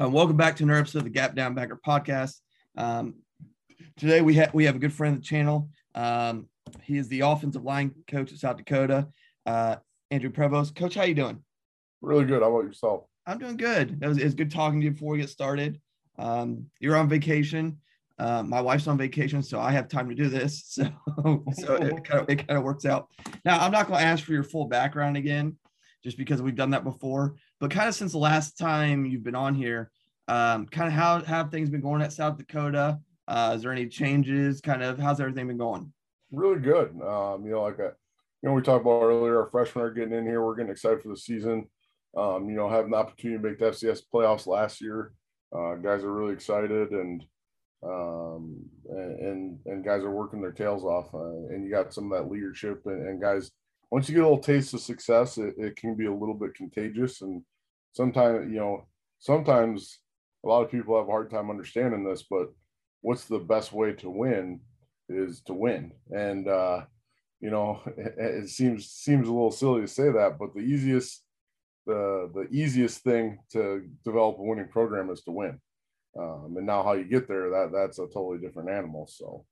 Uh, welcome back to another episode of the Gap Down Backer podcast. Um, today we have we have a good friend of the channel. Um, he is the offensive line coach at South Dakota, uh, Andrew Prevost. Coach, how you doing? Really good. How about yourself? I'm doing good. It was, it was good talking to you before we get started. Um, you're on vacation. Uh, my wife's on vacation, so I have time to do this. So, so it kind of it kind of works out. Now, I'm not going to ask for your full background again, just because we've done that before. But kind of since the last time you've been on here, um, kind of how have things been going at South Dakota? Uh, is there any changes? Kind of how's everything been going? Really good. Um, you know, like a, uh, you know, we talked about earlier, our freshmen are getting in here. We're getting excited for the season. Um, you know, having the opportunity to make the FCS playoffs last year. Uh, guys are really excited and um, and, and, guys are working their tails off. Uh, and you got some of that leadership and, and guys once you get a little taste of success, it, it can be a little bit contagious. And sometimes, you know, sometimes a lot of people have a hard time understanding this, but what's the best way to win is to win. And, uh, you know, it, it seems seems a little silly to say that, but the easiest the the easiest thing to develop a winning program is to win. Um, and now how you get there, that that's a totally different animal. So,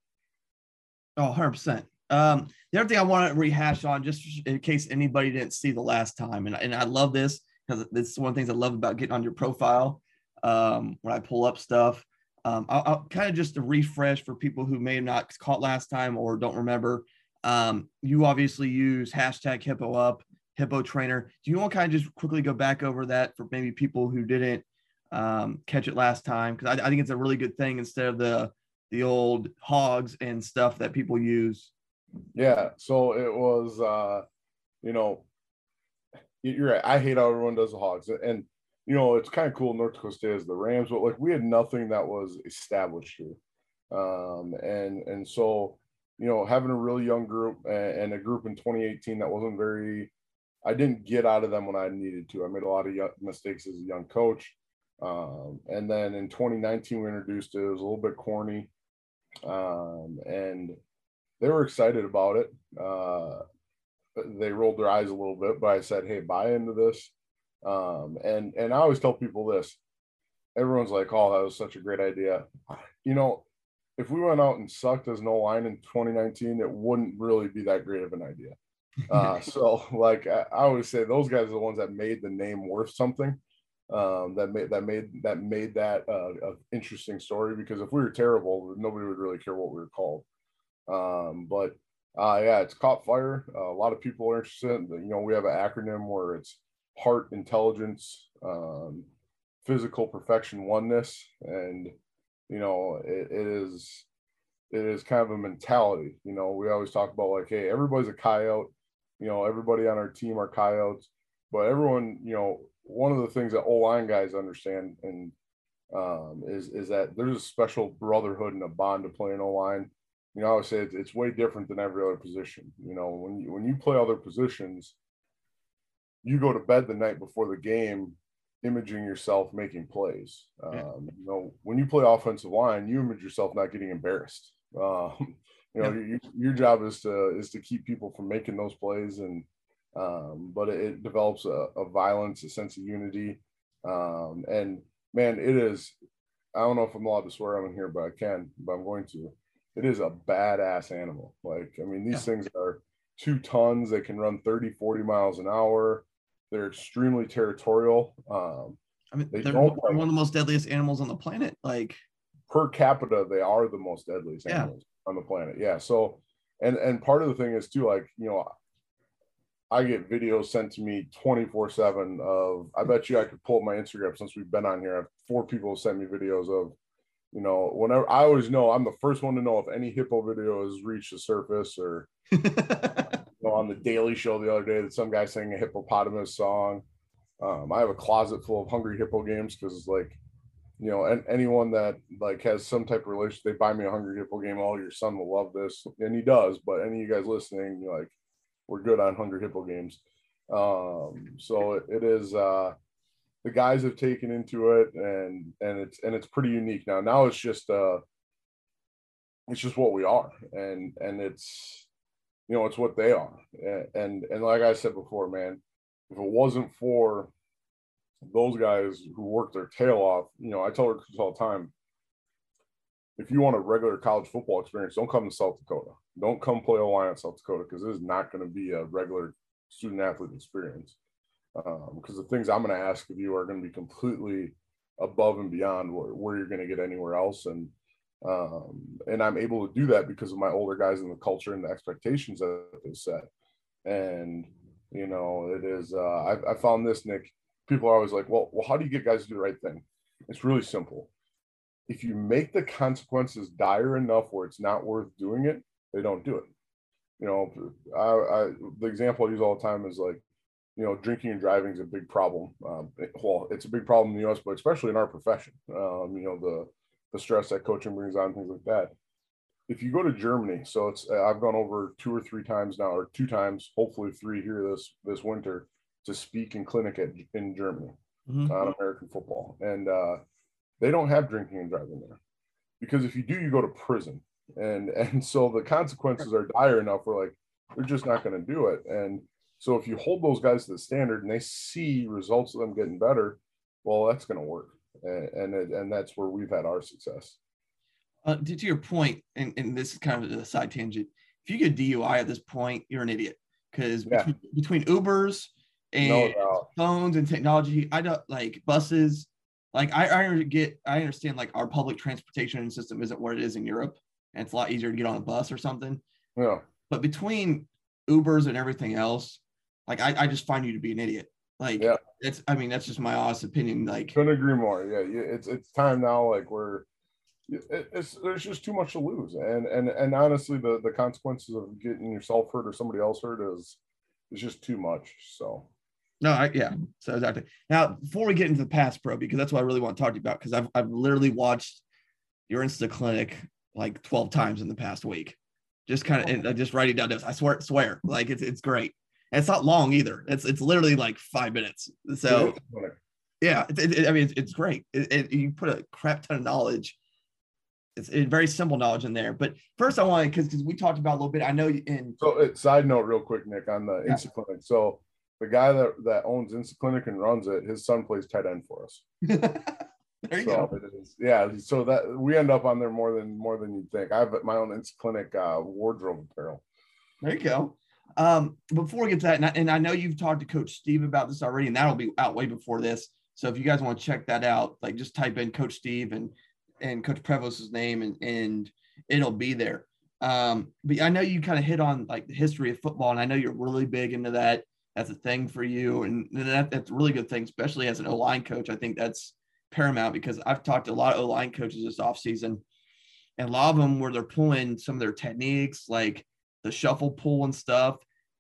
oh, 100 percent. Um, the other thing I want to rehash on, just in case anybody didn't see the last time, and, and I love this because this is one of the things I love about getting on your profile um, when I pull up stuff. Um, I'll, I'll kind of just refresh for people who may have not caught last time or don't remember. Um, you obviously use hashtag hippo up, hippo trainer. Do you want to kind of just quickly go back over that for maybe people who didn't um, catch it last time? Because I, I think it's a really good thing instead of the the old hogs and stuff that people use yeah. So it was, uh, you know, you're right. I hate how everyone does the Hogs, and you know it's kind of cool. North Dakota State as the Rams, but like we had nothing that was established here, um, and and so you know having a really young group and, a group in 2018 that wasn't very. I didn't get out of them when I needed to. I made a lot of mistakes as a young coach. Um, and then in 2019, we introduced it. It was a little bit corny. Um, and they were excited about it. Uh, they rolled their eyes a little bit, but I said, "Hey, buy into this." Um, and and I always tell people this. Everyone's like, "Oh, that was such a great idea." You know, if we went out and sucked as no line in 2019, it wouldn't really be that great of an idea. Uh, so, like I, I, always say, those guys are the ones that made the name worth something. Um, that made that made that made that uh, an interesting story. Because if we were terrible, nobody would really care what we were called. Um, but uh, yeah, it's caught fire. Uh, a lot of people are interested. You know, we have an acronym where it's heart, intelligence, um, physical perfection, oneness, and you know, it, it is it is kind of a mentality. You know, we always talk about like, hey, everybody's a coyote. You know, everybody on our team are coyotes, but everyone, you know, one of the things that O line guys understand and um, is is that there's a special brotherhood and a bond to playing O line you know, I would say it's, it's way different than every other position. You know, when you when you play other positions, you go to bed the night before the game imaging yourself making plays. Um. You know, when you play offensive line, you image yourself not getting embarrassed. Um, you know, yeah. your, your job is to is to keep people from making those plays, and um, but it, it develops a, a, violence, a sense of unity, um, and man, it is. I don't know if I'm allowed to swear on here, but I can. But I'm going to. It is a badass animal. Like, I mean, these yeah. things are two tons. They can run 30, 40 miles an hour. They're extremely territorial. Um, I mean, they they're one of the most deadliest animals on the planet. Like per capita, they are the most deadliest yeah. animals on the planet. Yeah. So, and and part of the thing is too, like you know, I get videos sent to me 24 seven of. I bet you I could pull up my Instagram since we've been on here. I have four people send me videos of. You know, whenever I always know I'm the first one to know if any hippo video has reached the surface or know, on the Daily Show the other day that some guy sang a hippopotamus song. Um, I have a closet full of Hungry Hippo games because, like, you know, and anyone that like has some type of relationship, they buy me a Hungry Hippo game. Oh, your son will love this, and he does. But any of you guys listening, like, we're good on Hungry Hippo games. Um, so it, it is. Uh, the guys have taken into it, and and it's and it's pretty unique now. Now it's just uh, it's just what we are, and and it's you know, it's what they are. And and like I said before, man, if it wasn't for those guys who worked their tail off, you know, I tell recruits all the time, if you want a regular college football experience, don't come to South Dakota. Don't come play a line at South Dakota because this is not going to be a regular student athlete experience. Because um, the things I'm going to ask of you are going to be completely above and beyond where, where you're going to get anywhere else. And um, and I'm able to do that because of my older guys and the culture and the expectations that they set. And you know, it is. Uh, I, I found this, Nick. People are always like, "Well, well, how do you get guys to do the right thing?" It's really simple. If you make the consequences dire enough where it's not worth doing it, they don't do it. You know, I, I the example I use all the time is like, you know, drinking and driving is a big problem. Um, well, it's a big problem in the U.S., but especially in our profession. Um, you know, the the stress that coaching brings on, things like that. If you go to Germany, so it's uh, I've gone over two or three times now, or two times, hopefully three here this this winter to speak in clinic at, in Germany mm-hmm. on American football, and uh, they don't have drinking and driving there because if you do, you go to prison, and and so the consequences are dire enough. We're like they're just not going to do it, and so if you hold those guys to the standard and they see results of them getting better, well, that's going to work and and, and that's where we've had our success. Uh, to your point, and, and this is kind of a side tangent. If you get DUI at this point, you're an idiot because yeah. between, between, Ubers and no phones and technology, I don't like buses. Like I, I get, I understand like our public transportation system isn't what it is in Europe, and it's a lot easier to get on a bus or something. Yeah. But between Ubers and everything else, like I, I just find you to be an idiot. Like, yeah. it's, I mean, that's just my honest opinion. Like, couldn't agree more. Yeah. It's, it's time now. Like, we're, it's there's just too much to lose and and and honestly the the consequences of getting yourself hurt or somebody else hurt is is just too much so no I, yeah so exactly now before we get into the pass pro because that's what i really want to talk to you about because i've, I've literally watched your insta clinic like 12 times in the past week just kind of and uh, just writing down this i swear swear like it's, it's great and it's not long either. It's it's literally like five minutes. So yeah, it, it, I mean it's, it's great. It, you put a crap ton of knowledge. It's very simple knowledge in there. But first, I want to because we talked about a little bit. I know in so uh, side note, real quick, Nick, on the yeah. Insta Clinic. So the guy that that owns Insta Clinic and runs it, his son plays tight end for us. there you so go. yeah, so that we end up on there more than more than you'd think. I have my own Insta Clinic uh, wardrobe apparel. There you go. Um, before we get to that, and I, and I, know you've talked to Coach Steve about this already, and that'll be out way before this. So if you guys want to check that out, like just type in Coach Steve and and Coach Prevost's name, and and it'll be there. Um, but I know you kind of hit on like the history of football, and I know you're really big into that. That's a thing for you, and that, that's a really good thing, especially as an O line coach. I think that's paramount because I've talked to a lot of O line coaches this offseason, and a lot of them where they're pulling some of their techniques, like the shuffle pull and stuff.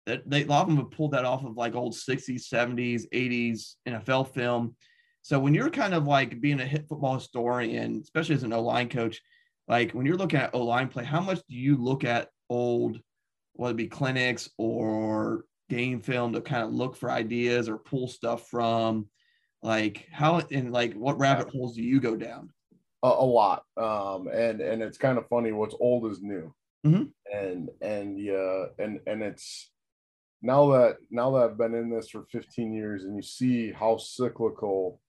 That they a lot of them have pulled that off of like old 60s, 70s, 80s NFL film. So when you're kind of like being a hit football historian, especially as an O-line coach, like when you're looking at O-line play, how much do you look at old, whether it be clinics or game film to kind of look for ideas or pull stuff from? Like how and like what rabbit holes do you go down? A, a lot, um, and and it's kind of funny. What's old is new, Mhm. and and yeah, and and it's now that now that I've been in this for 15 years, and you see how cyclical.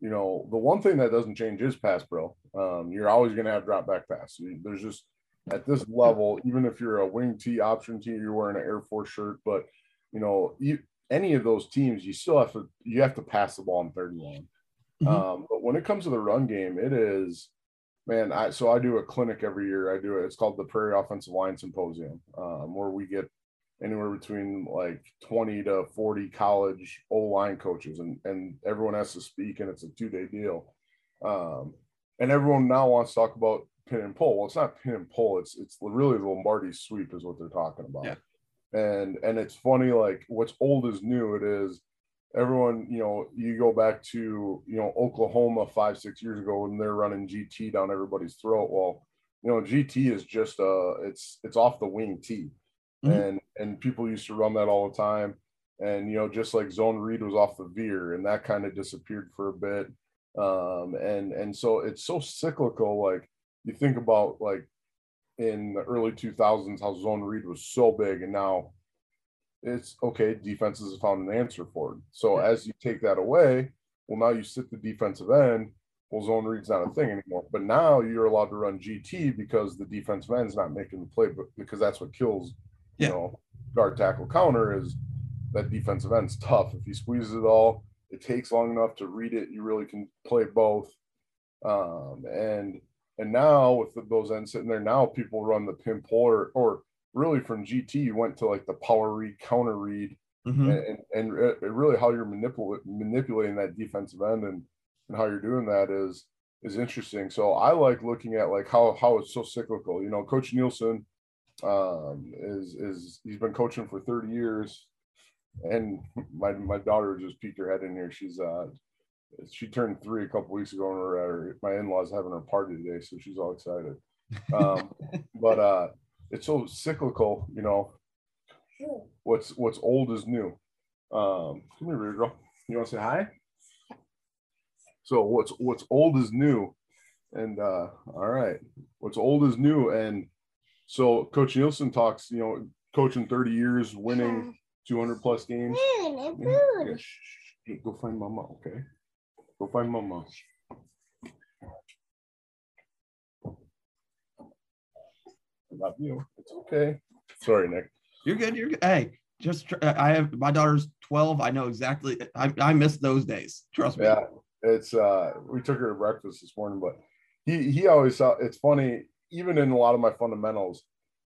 You know, the one thing that doesn't change is pass pro. Um, you're always going to have drop back pass. There's just at this level, even if you're a wing T option T, you're wearing an Air Force shirt, but you know, you any of those teams, you still have to you have to pass the ball in third and long. Mhm. Um, but when it comes to the run game, it is man. I so I do a clinic every year. I do it. It's called the Prairie Offensive Line Symposium, um, where we get anywhere between like 20 to 40 college O line coaches, and and everyone has to speak, and it's a two day deal. Um, and everyone now wants to talk about pin and pull. Well, it's not pin and pull. It's it's really the Lombardi sweep is what they're talking about. Yeah. And and it's funny, like what's old is new. It is everyone, you know, you go back to you know Oklahoma five six years ago when they're running GT down everybody's throat. Well, you know, GT is just uh it's it's off the wing T, Mhm. and and people used to run that all the time. And you know, just like zone read was off the veer, and that kind of disappeared for a bit. Um, and and so it's so cyclical. Like you think about like in the early 2000s how zone read was so big, and now it's okay. Defenses have found an answer for it. So Yeah. as you take that away, well, now you sit the defensive end. Well, zone read's not a thing anymore. But now you're allowed to run GT because the defensive end's not making the play, but because that's what kills, Yeah. you know, guard tackle counter is that defensive end's tough. If he squeezes it all, it takes long enough to read it. You really can play both. Um, and and now with the, those ends sitting there, now people run the pin pull or, or really from GT, you went to like the power read, counter read, Mhm. and, and, and really how you're manipul- manipulating that defensive end and, and how you're doing that is is interesting. So I like looking at like how how it's so cyclical. You know, Coach Nielsen um, is is he's been coaching for 30 years, and my my daughter just peeked her head in here. She's uh she turned three a couple weeks ago, and we're at her, my in-laws having her party today, so she's all excited. Um, but uh, it's so cyclical, you know. What's what's old is new. Um, come here, baby girl. You want to say hi? So what's what's old is new, and uh, all right, what's old is new, and so Coach Nielsen talks, you know, coaching 30 years, winning 200 plus games. Yeah, yeah, shh, shh. Hey, go find mama, okay? Go find mama. Love you. It's okay. Sorry, Nick. You're good. You're good. Hey, just tr- I have my daughter's 12. I know exactly. I, I miss those days. Trust me. Yeah, it's uh we took her to breakfast this morning, but he he always saw it's funny, even in a lot of my fundamentals,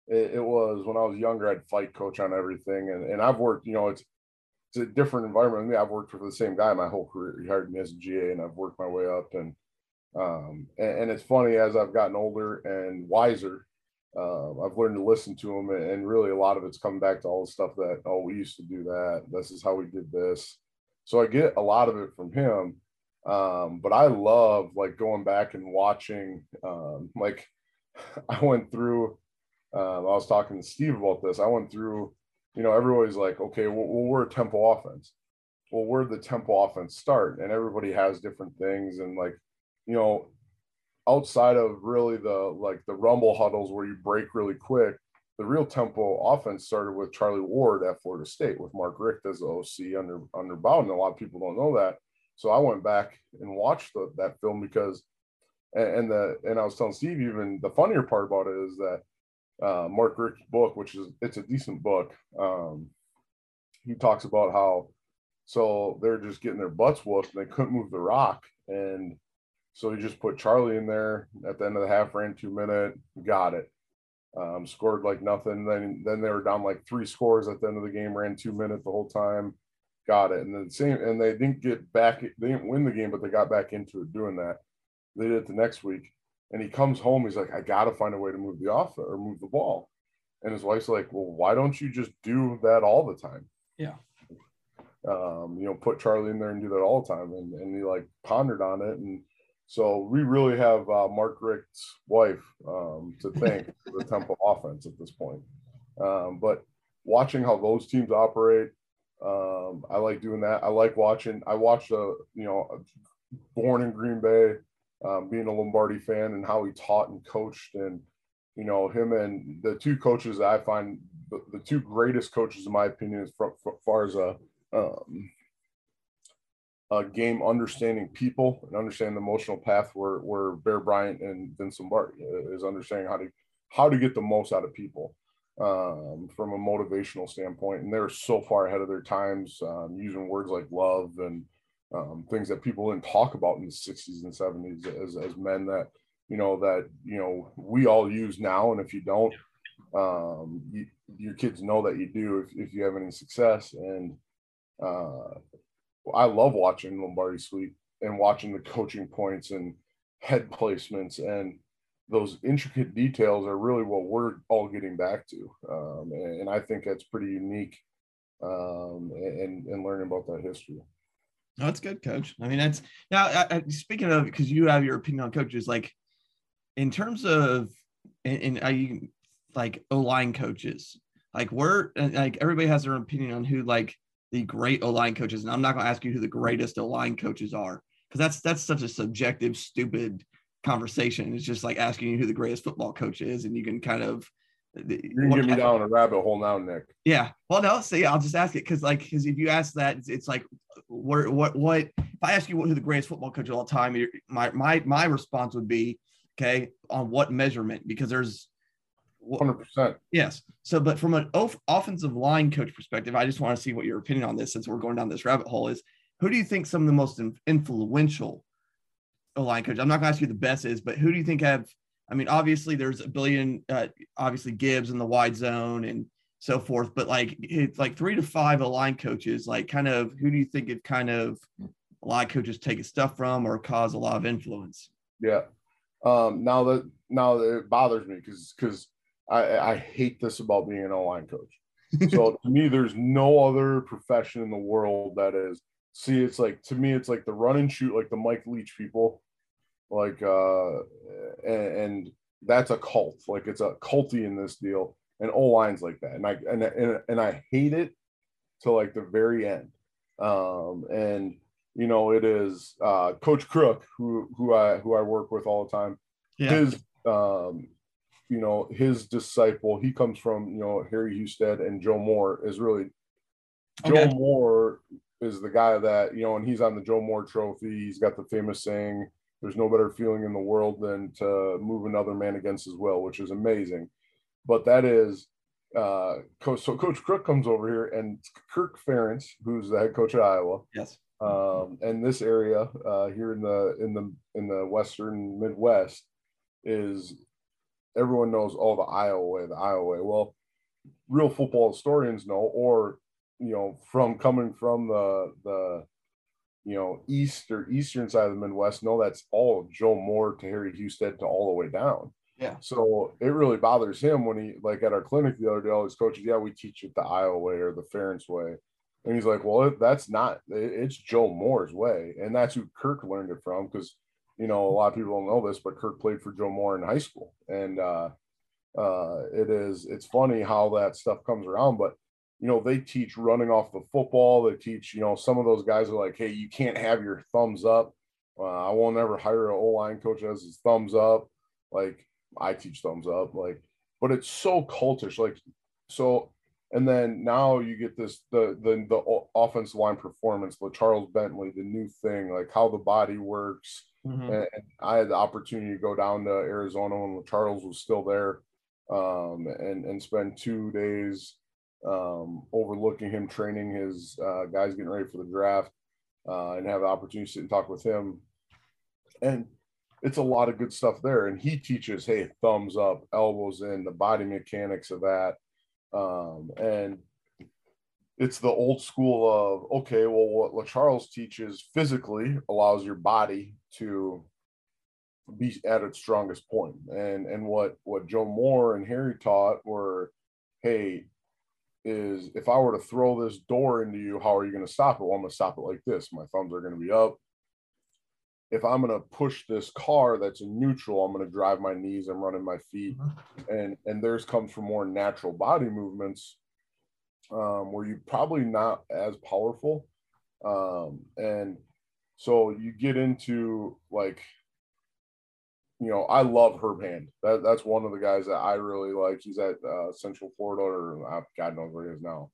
it, it was when I was younger, I'd fight coach on everything. And and I've worked, you know, it's it's a different environment. I mean, I've worked for the same guy my whole career. He hired me as a GA and I've worked my way up and um and, and it's funny as I've gotten older and wiser. Uh, I've learned to listen to him, and, really a lot of it's come back to all the stuff that oh we used to do that. This is how we did this. So I get a lot of it from him um but i love like going back and watching um like i went through um i was talking to steve about this i went through you know everybody's like okay well, well we're a tempo offense well where the tempo offense start and everybody has different things and like you know outside of really the like the rumble huddles where you break really quick the real tempo offense started with charlie ward at florida state with mark richt as the oc under under bowden a lot of people don't know that so I went back and watched the, that film because, and, and the and I was telling Steve even the funnier part about it is that uh, Mark Richt's book, which is it's a decent book. Um, he talks about how so they're just getting their butts whooped and they couldn't move the rock, and so he just put Charlie in there at the end of the half, ran two minute, got it. Um, scored like nothing. Then then they were down like three scores at the end of the game, ran two minute the whole time got it. And then same, and they didn't get back, they didn't win the game, but they got back into it doing that. They did it the next week. And he comes home, he's like, I gotta find a way to move the off or move the ball. And his wife's like, Well, why don't you just do that all the time? Yeah. Um, you know, put Charlie in there and do that all the time. And and he like pondered on it. And so we really have uh, Mark Richt's wife um, to thank for the tempo offense at this point. Um, but watching how those teams operate. Um, I like doing that. I like watching. I watched a you know, born in Green Bay, um, being a Lombardi fan, and how he taught and coached, and you know him and the two coaches that I find the, the two greatest coaches in my opinion as far, far as a a game understanding people and understanding the emotional path where where Bear Bryant and Vince Lombardi is understanding how to how to get the most out of people um, from a motivational standpoint. And they're so far ahead of their times um, using words like love and um, things that people didn't talk about in the 60s and 70s as, as men that, you know, that, you know, we all use now. And if you don't, um, you, your kids know that you do if, if you have any success. And uh, I love watching Lombardi Sweep and watching the coaching points and head placements and those intricate details are really what we're all getting back to. Um, and, and, I think that's pretty unique um, and, and learning about that history. No, that's good, coach. I mean, that's now I, I, speaking of because you have your opinion on coaches, like in terms of and, and I like O line coaches, like we're like everybody has their opinion on who like the great O line coaches, and I'm not going to ask you who the greatest O line coaches are because that's that's such a subjective, stupid conversation. It's just like asking you who the greatest football coach is, and you can kind of you can get me down a rabbit hole now, Nick. Yeah. Well, no. See, I'll just ask it because, like, because if you ask that, it's, it's like, what, what, what? If I ask you what, who the greatest football coach of all time, my my my response would be, okay, on what measurement? Because there's Hundred percent. Yes. So, but from an off- offensive line coach perspective, I just want to see what your opinion on this, since we're going down this rabbit hole, is. Who do you think some of the most influential line coach? I'm not going to ask you the best is, but who do you think have? I mean, obviously there's a billion, uh, obviously Gibbs in the wide zone and so forth, but like it's like three to five line coaches. Like, kind of who do you think it kind of a lot of coaches take stuff from or cause a lot of influence? Yeah. Um, now that now that it bothers me because because I, I hate this about being an O-line coach. So to me, there's no other profession in the world that is. See, it's like to me, it's like the run and shoot, like the Mike Leach people, like uh, and, and that's a cult. Like it's a culty in this deal, and O lines like that, and I and and and I hate it to like the very end. Um, and you know, it is uh, Coach Crook who who I who I work with all the time. Yeah. His um, you know, his disciple, he comes from, you know, Harry Hiestand and Joe Moore is really okay. Joe Moore is the guy that, you know, and he's on the Joe Moore trophy. He's got the famous saying, there's no better feeling in the world than to move another man against his will, which is amazing. But that is uh so coach Crook comes over here and Kirk Ferentz, who's the head coach at Iowa. Yes. Um, and this area uh here in the in the in the western Midwest is everyone knows, oh, the Iowa way, the Iowa way. Well, real football historians know, or you know, from coming from the the you know east or eastern side of the Midwest, know that's all Joe Moore to Harry Hiestand to all the way down. Yeah. So it really bothers him when he like at our clinic the other day, all his coaches, yeah, we teach it the Iowa way or the Ferentz way. And he's like, well, that's not, it's Joe Moore's way. And that's who Kirk learned it from because you know, a lot of people don't know this, but Kirk played for Joe Moore in high school, and uh, uh, it is it's funny how that stuff comes around. But you know, they teach running off the football. They teach, you know, some of those guys are like, hey, you can't have your thumbs up. Uh, I won't ever hire an O line coach that has his thumbs up. Like I teach thumbs up, like, but it's so cultish. Like, so, and then now you get this the the the offensive line performance, the Charles Bentley, the new thing, like how the body works Mm-hmm. And, I had the opportunity to go down to Arizona when Charles was still there um, and, and spend two days um, overlooking him training his uh, guys getting ready for the draft uh, and have the opportunity to sit and talk with him. And it's a lot of good stuff there. And he teaches, hey, thumbs up, elbows in, the body mechanics of that. Um, and it's the old school of okay, well, what Charles teaches physically allows your body to be at its strongest point, and and what what Joe Moore and Harry taught were, hey, is if I were to throw this door into you, how are you going to stop it? Well, I'm going to stop it like this. My thumbs are going to be up. If I'm going to push this car that's in neutral, I'm going to drive my knees. I'm running my feet, mm-hmm. and and theirs comes from more natural body movements um, where you're probably not as powerful. Um, and so you get into like, you know, I love Herb Hand. That, that's one of the guys that I really like. He's at uh, Central Florida, or uh, God knows where he is now.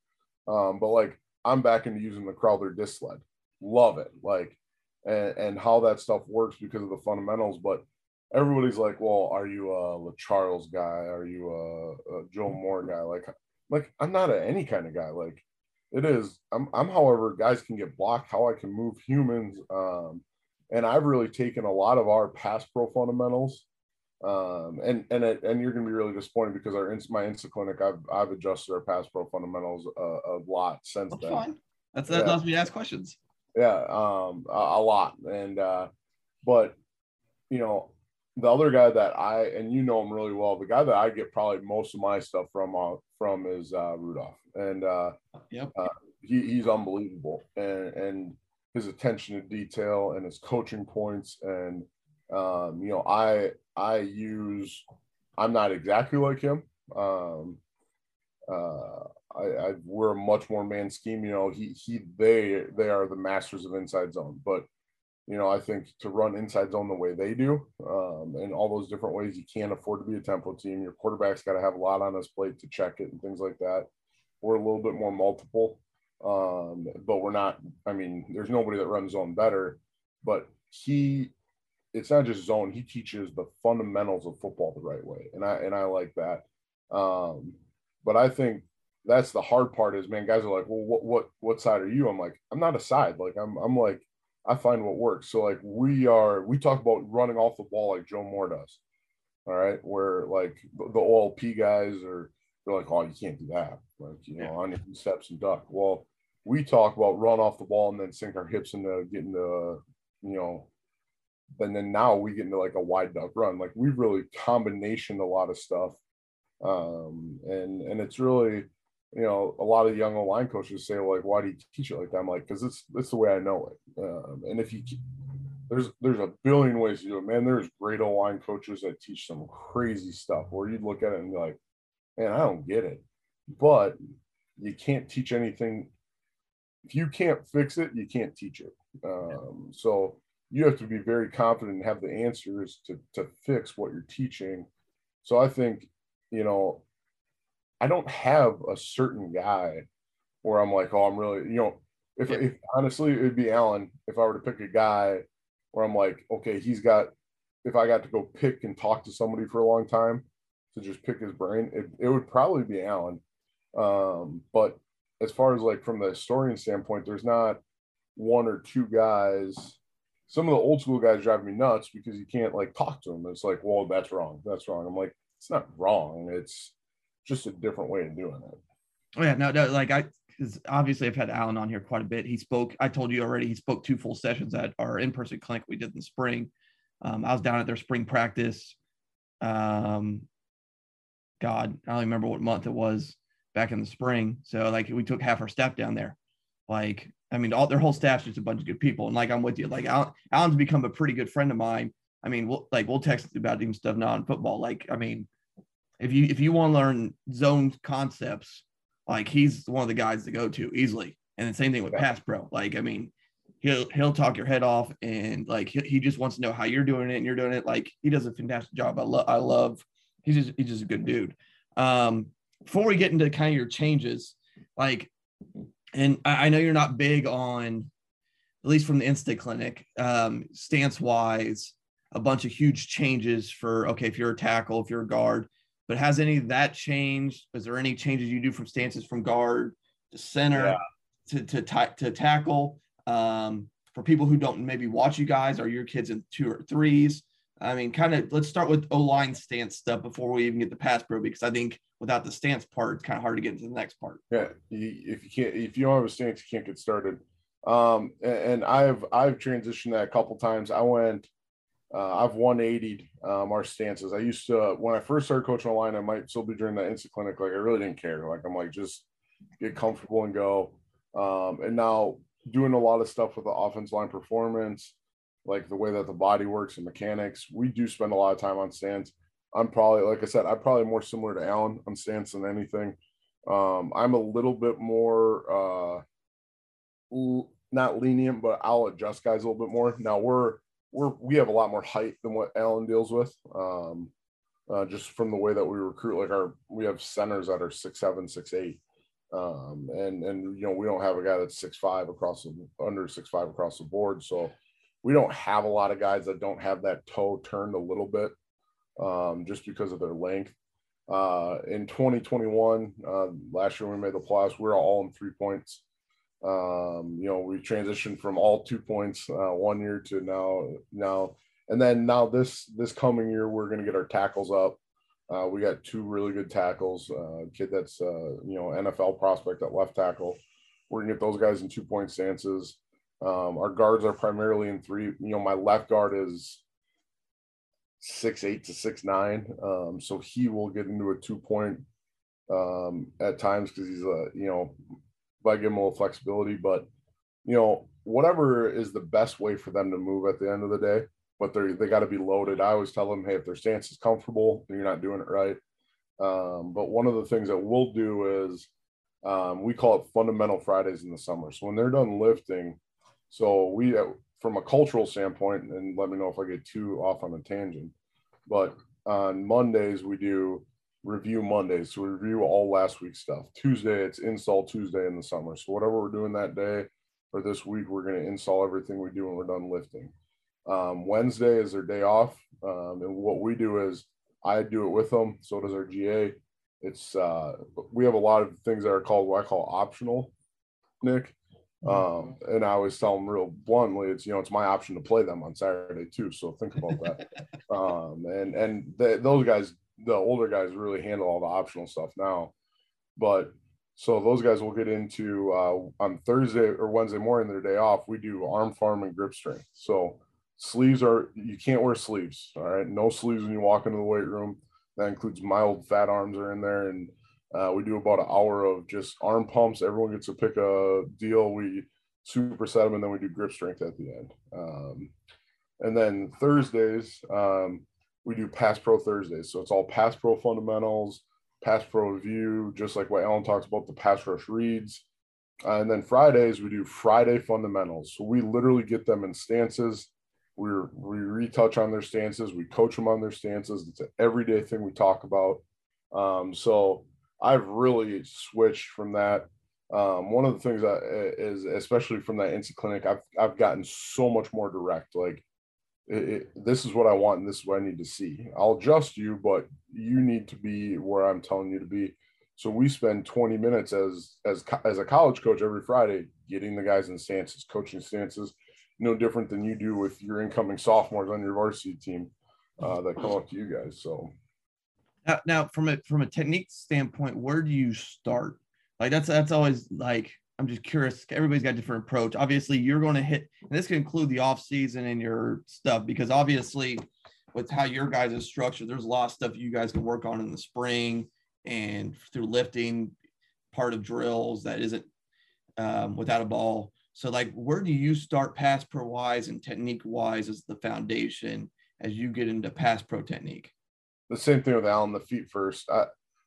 Um, but like, I'm back into using the Crowther disc sled. Love it. Like, and, and how that stuff works because of the fundamentals. But everybody's like, well, are you a Charles guy? Are you a, a Joe Moore guy? Like, like I'm not a, any kind of guy. Like, it is. I'm, I'm, however, guys can get blocked. How I can move humans. Um, and I've really taken a lot of our pass pro fundamentals. Um, and and it, and you're gonna be really disappointed because our my Insta clinic, I've I've adjusted our pass pro fundamentals a, a lot since That's then. fine. That's that yeah. allows me to ask questions. Yeah, um, a, a lot, and uh, but you know, the other guy that I and you know him really well, the guy that I get probably most of my stuff from uh, from is uh, Rudolph, and uh, yep. Uh, he, he's unbelievable, and and his attention to detail and his coaching points, and um, you know, I I use I'm not exactly like him. Um, uh, I, I we're a much more man scheme. You know, he he they they are the masters of inside zone, but you know, I think to run inside zone the way they do, um, and all those different ways, you can't afford to be a tempo team. Your quarterback's got to have a lot on his plate to check it and things like that. We're a little bit more multiple, um, but we're not. I mean, there's nobody that runs zone better, but he, it's not just zone. He teaches the fundamentals of football the right way, and I and I like that. Um, but I think that's the hard part is man guys are like well what what what side are you? I'm like i'm not a side. Like i'm i'm like i find what works. So like we are we talk about running off the ball like joe moore does all right? Where like the, olp guys are they're like oh you can't do that. Like you know on your steps and duck. Well we talk about run off the ball and then sink our hips into getting the you know and then now we get into like a wide duck run. Like we've really combination a lot of stuff um and and it's really you know, a lot of young line coaches say like, "Why do you teach it like that?" I'm like, "Because it's it's the way I know it." Um, and if you there's there's a billion ways to do it, man. There's great line coaches that teach some crazy stuff where you look at it and be like, "Man, I don't get it," but you can't teach anything. If you can't fix it, you can't teach it. Um, so you have to be very confident and have the answers to to fix what you're teaching. So I think you know I don't have a certain guy where I'm like, oh, I'm really, you know, if, yeah. if honestly it would be Allen if I were to pick a guy where I'm like, okay, he's got, if I got to go pick and talk to somebody for a long time to just pick his brain, it, it would probably be Allen. Um, but as far as like from the historian standpoint, there's not one or two guys. Some of the old school guys drive me nuts because you can't like talk to them. It's like, well, that's wrong. That's wrong. I'm like, it's not wrong. It's just a different way of doing it. Oh yeah, no, no, like I because obviously I've had Alan on here quite a bit. He spoke, I told you already, he spoke two full sessions at our in-person clinic we did in the spring. Um, I was down at their spring practice. Um, God, I don't remember what month it was back in the spring. So like we took half our staff down there. Like, I mean, all their whole staff's just a bunch of good people. And like I'm with you. Like Alan, Alan's become a pretty good friend of mine. I mean, we'll like we'll text about even stuff not on football. Like, I mean, if you if you want to learn zone concepts, like he's one of the guys to go to easily. And the same thing with pass pro. Like, I mean, he'll he'll talk your head off and like he, he just wants to know how you're doing it and you're doing it. Like he does a fantastic job. I love I love he's just he's just a good dude. Um, before we get into kind of your changes, like, and I, I know you're not big on, at least from the Insta clinic, um, stance wise, a bunch of huge changes for okay, if you're a tackle, if you're a guard, but has any of that changed? Is there any changes you do from stances from guard to center yeah. to, to, to, to tackle? Um, for people who don't maybe watch you guys, are your kids in two or threes? I mean, kind of let's start with O line stance stuff before we even get the pass pro, because I think without the stance part, it's kind of hard to get into the next part. Yeah, if you can't, if you don't have a stance, you can't get started. Um, and I've I've transitioned that a couple times. I went uh, I've 180 um, our stances. I used to when I first started coaching line, I might still be during the Insta clinic. Like I really didn't care. Like I'm like just get comfortable and go. Um, and now doing a lot of stuff with the offense line performance, like the way that the body works and mechanics. We do spend a lot of time on stance. I'm probably like I said, I'm probably more similar to Allen on stance than anything. Um, I'm a little bit more uh, l- not lenient, but I'll adjust guys a little bit more. Now we're we're we have a lot more height than what Allen deals with. Um, uh, just from the way that we recruit, like our we have centers that are six seven, six eight. Um, and and you know, we don't have a guy that's six five across the under six five across the board. So we don't have a lot of guys that don't have that toe turned a little bit um, just because of their length. Uh, in 2021, uh, last year we made the playoffs, we are all in three points. Um, you know, we transitioned from all two points uh, one year to now now, and then now this this coming year we're going to get our tackles up. Uh, we got two really good tackles. Uh, kid that's uh, you know NFL prospect at left tackle. We're gonna get those guys in two point stances. Um, our guards are primarily in three. You know, my left guard is six eight to six nine, um, so he will get into a two point um, at times because he's a you know, by give them a little flexibility. But you know, whatever is the best way for them to move at the end of the day. But they they got to be loaded. I always tell them, hey, if their stance is comfortable, you're not doing it right. Um, but one of the things that we'll do is um, we call it fundamental Fridays in the summer. So when they're done lifting, so we, uh, from a cultural standpoint, and let me know if I get too off on a tangent, but on Mondays we do review Monday. So we review all last week's stuff. Tuesday it's install Tuesday in the summer. So whatever we're doing that day or this week, we're going to install everything we do when we're done lifting. Um, Wednesday is their day off, um, and what we do is I do it with them. So does our GA. It's uh, we have a lot of things that are called what I call optional, Nick. Um, and I always tell them real bluntly, it's you know it's my option to play them on Saturday too. So think about that. um, and and the, those guys, the older guys, really handle all the optional stuff now. But so those guys will get into uh, on Thursday or Wednesday morning, their day off. We do arm farm and grip strength. So sleeves are you can't wear sleeves. All right, no sleeves when you walk into the weight room. That includes mild fat arms are in there and uh, we do about an hour of just arm pumps. Everyone gets to pick a deal. We superset them, and then we do grip strength at the end. Um, and then Thursdays, um, we do Pass Pro Thursdays. So it's all Pass Pro fundamentals, Pass Pro review, just like what Alan talks about the pass rush reads. Uh, and then Fridays, we do Friday fundamentals. So we literally get them in stances. we we retouch on their stances. We coach them on their stances. It's an everyday thing we talk about. Um, so I've really switched from that. Um, one of the things that is, especially from that NC clinic, I've I've gotten so much more direct. Like, it, this is what I want, and this is what I need to see. I'll adjust you, but you need to be where I'm telling you to be. So we spend 20 minutes as as as a college coach every Friday, getting the guys in stances, coaching stances. No different than you do with your incoming sophomores on your varsity team uh, that come up to you guys. So now, now from a from a technique standpoint, where do you start? Like that's that's always like I'm just curious. Everybody's got a different approach. Obviously, you're going to hit, and this can include the off season and your stuff because obviously, with how your guys are structured, there's a lot of stuff you guys can work on in the spring and through lifting, part of drills that isn't um, without a ball. So, like, where do you start pass pro wise and technique wise as the foundation as you get into pass pro technique? the same thing with Allen, the feet first. I,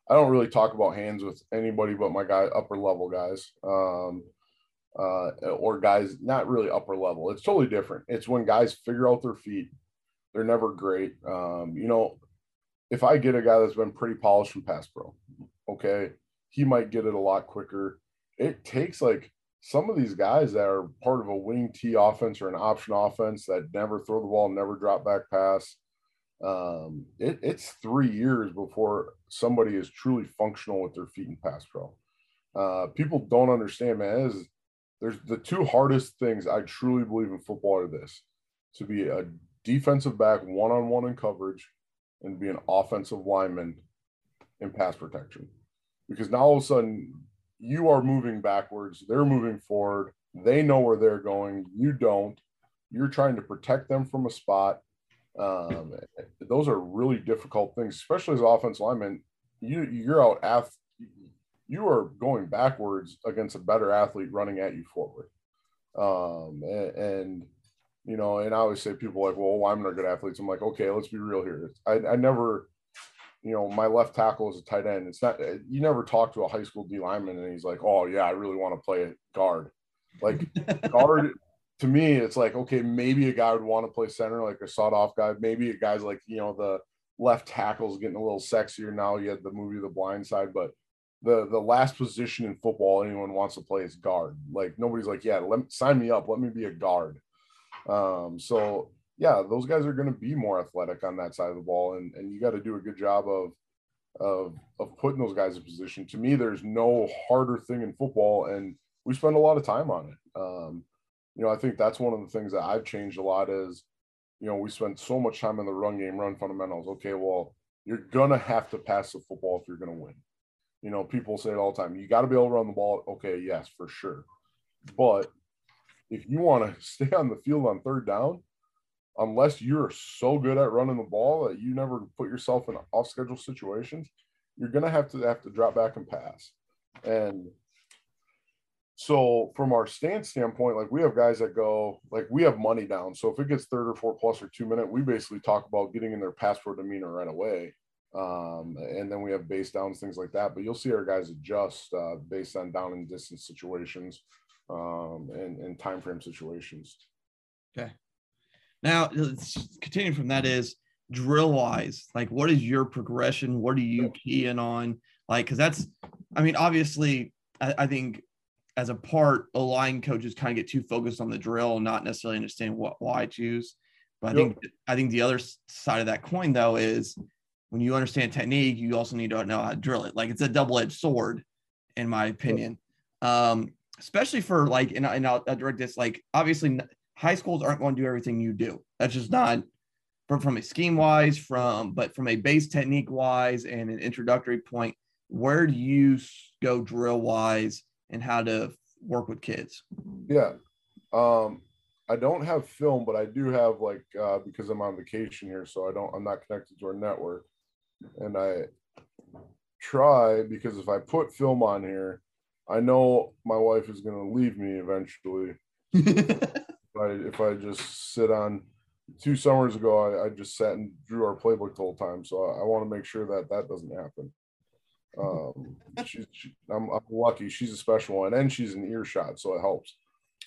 I don't really talk about hands with anybody but my guy upper level guys. Um, uh, or guys not really upper level. It's totally different. It's when guys figure out their feet. They're never great. Um, you know, if I get a guy that's been pretty polished from pass pro, okay, he might get it a lot quicker. It takes like some of these guys that are part of a wing T offense or an option offense that never throw the ball, never drop back pass um, it, it's three years before somebody is truly functional with their feet in pass pro. Uh, people don't understand, man. Is, there's the two hardest things I truly believe in football are this to be a defensive back one on one in coverage and be an offensive lineman in pass protection. Because now all of a sudden you are moving backwards, they're moving forward, they know where they're going, you don't. You're trying to protect them from a spot um, those are really difficult things, especially as offensive lineman. You you're out ath- you are going backwards against a better athlete running at you forward. Um, and, and you know, and I always say people like, well, linemen are good athletes. I'm like, okay, let's be real here. I, I never, you know, my left tackle is a tight end. It's not you never talk to a high school D lineman and he's like, oh yeah, I really want to play guard. Like guard to me, it's like okay, maybe a guy would want to play center, like a sawed off guy. Maybe a guy's like you know the left tackle's getting a little sexier now. You had the movie The Blind Side, but the the last position in football anyone wants to play is guard. Like nobody's like, yeah, let sign me up. Let me be a guard. Um, so yeah, those guys are going to be more athletic on that side of the ball, and and you got to do a good job of of of putting those guys in position. To me, there's no harder thing in football, and we spend a lot of time on it. Um, you know, I think that's one of the things that I've changed a lot is, you know, we spend so much time in the run game, run fundamentals. Okay, well, you're gonna have to pass the football if you're gonna win. You know, people say it all the time. You got to be able to run the ball. Okay, yes, for sure. But if you want to stay on the field on third down, unless you're so good at running the ball that you never put yourself in off schedule situations, you're gonna have to have to drop back and pass. And so from our stance standpoint, like we have guys that go, like we have money down. So if it gets third or four plus or two minute, we basically talk about getting in their pass pro demeanor right away. Um, and then we have base downs, things like that. But you'll see our guys adjust uh, based on down and distance situations um, and, and time frame situations. Okay. Now, continuing from that is drill wise, like what is your progression? What are you keying on? Like, because that's, I mean, obviously, I, I think as a part, a line coaches kind of get too focused on the drill, not necessarily understand what why choose. But I think I think the other side of that coin though is when you understand technique, you also need to know how to drill it. Like it's a double edged sword, in my opinion. Um, especially for like, and, and I'll, I'll direct this. Like, obviously, high schools aren't going to do everything you do. That's just not from, from a scheme wise, from but from a base technique wise and an introductory point, where do you go drill wise and how to work with kids? Yeah. Um, I don't have film, but I do have like uh, because I'm on vacation here, so I don't I'm not connected to our network. And I try because if I put film on here, I know my wife is gonna leave me eventually. if I if I just sit on two summers ago, I, I just sat and drew our playbook the whole time. So I, I want to make sure that that doesn't happen. Um, she's she, I'm, I'm lucky. She's a special one, and she's an earshot, so it helps.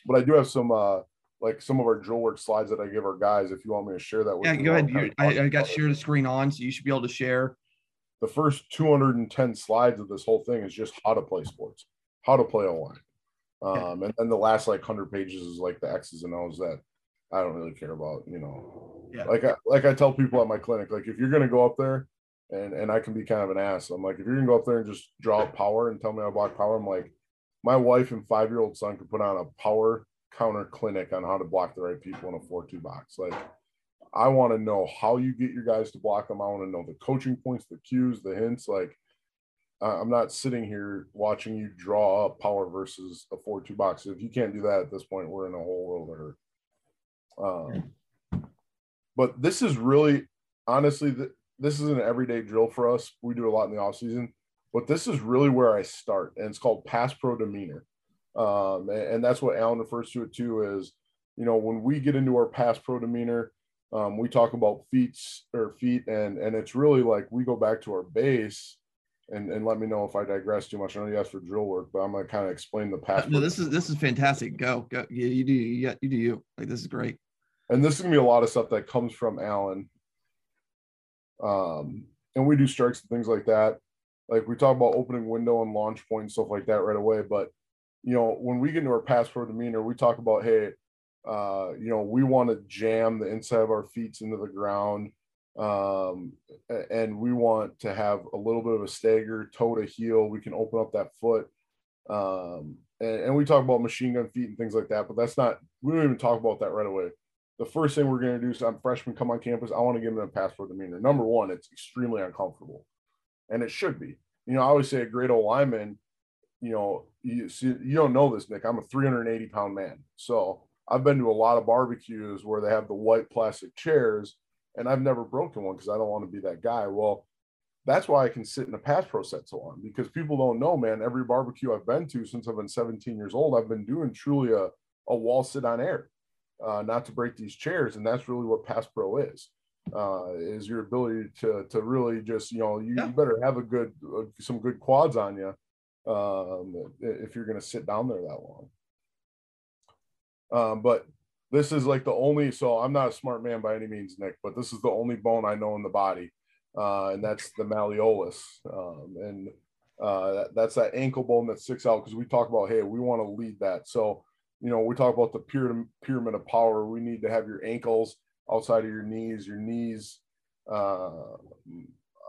But I do have some uh like some of our drill work slides that I give our guys. If you want me to share that, with yeah, you, go ahead. You, I, I got share the screen on, so you should be able to share. The first 210 slides of this whole thing is just how to play sports, how to play a line. Um, and then the last like hundred pages is like the X's and O's that I don't really care about, you know. Yeah. Like I like I tell people at my clinic, like if you're gonna go up there and and I can be kind of an ass, I'm like, if you're gonna go up there and just draw power and tell me I block power, I'm like, my wife and five year old son could put on a power counter clinic on how to block the right people in a four two box. Like I want to know how you get your guys to block them. I want to know the coaching points, the cues, the hints. Like I'm not sitting here watching you draw up power versus a four two box. If you can't do that at this point, we're in a whole world of hurt. Um, but this is really, honestly, this is an everyday drill for us. We do a lot in the off season, but this is really where I start, and it's called pass pro demeanor. Um, and, and, that's what Alan refers to it too. Is you know when we get into our pass pro demeanor, um, we talk about feet or feet, and and it's really like we go back to our base and and let me know if I digress too much. I know you asked for drill work, but I'm gonna kind of explain the path. No, this is this is fantastic. Go go. Yeah, you do. Yeah, you do you. Like this is great. And this is gonna be a lot of stuff that comes from Alan. Um, and we do strikes and things like that. Like we talk about opening window and launch point and stuff like that right away. But you know, when we get into our pass pro demeanor, we talk about hey, uh, you know, we want to jam the inside of our feet into the ground um, and we want to have a little bit of a stagger toe to heel. We can open up that foot. Um, and, and, we talk about machine gun feet and things like that, but that's not, we don't even talk about that right away. The first thing we're going to do is I'm freshmen come on campus. I want to give them a pass pro demeanor. Number one, it's extremely uncomfortable and it should be, you know, I always say a great old lineman, you know, you see, you don't know this, Nick, I'm a 380 pound man. So I've been to a lot of barbecues where they have the white plastic chairs and I've never broken one because I don't want to be that guy. Well, that's why I can sit in a pass pro set so long because people don't know, man. Every barbecue I've been to since I've been 17 years old, I've been doing truly a, a wall sit on air, uh, not to break these chairs. And that's really what pass pro is. uh, is your ability to to really just you know you, yeah. you better have a good uh, some good quads on you um, if you're going to sit down there that long. Um, but this is like the only so I'm not a smart man by any means, Nick, but this is the only bone I know in the body, uh, and that's the malleolus, um, and uh, that, that's that ankle bone that sticks out because we talk about hey we want to lead that so you know we talk about the pyramid pyramid of power we need to have your ankles outside of your knees, your knees, uh,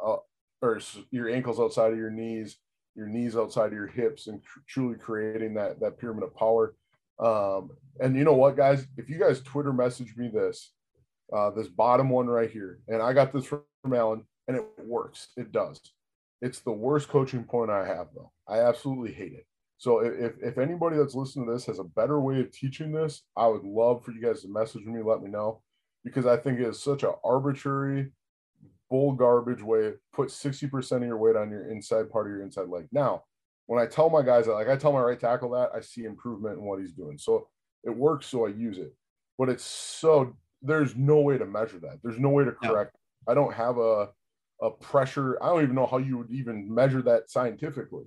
uh, or your ankles outside of your knees, your knees outside of your hips, and tr- truly creating that that pyramid of power. Um, and you know what, guys? If you guys Twitter message me this, uh, this bottom one right here, and I got this from Alan, and it works. It does. It's the worst coaching point I have, though. I absolutely hate it. So if, if anybody that's listening to this has a better way of teaching this, I would love for you guys to message me, let me know because I think it is such an arbitrary, bull garbage way. Put 60% of your weight on your inside part of your inside leg. Now, when I tell my guys that, like I tell my right tackle that, I see improvement in what he's doing. So it works, so I use it. But it's so there's no way to measure that. There's no way to correct. No. I don't have a a pressure. I don't even know how you would even measure that scientifically.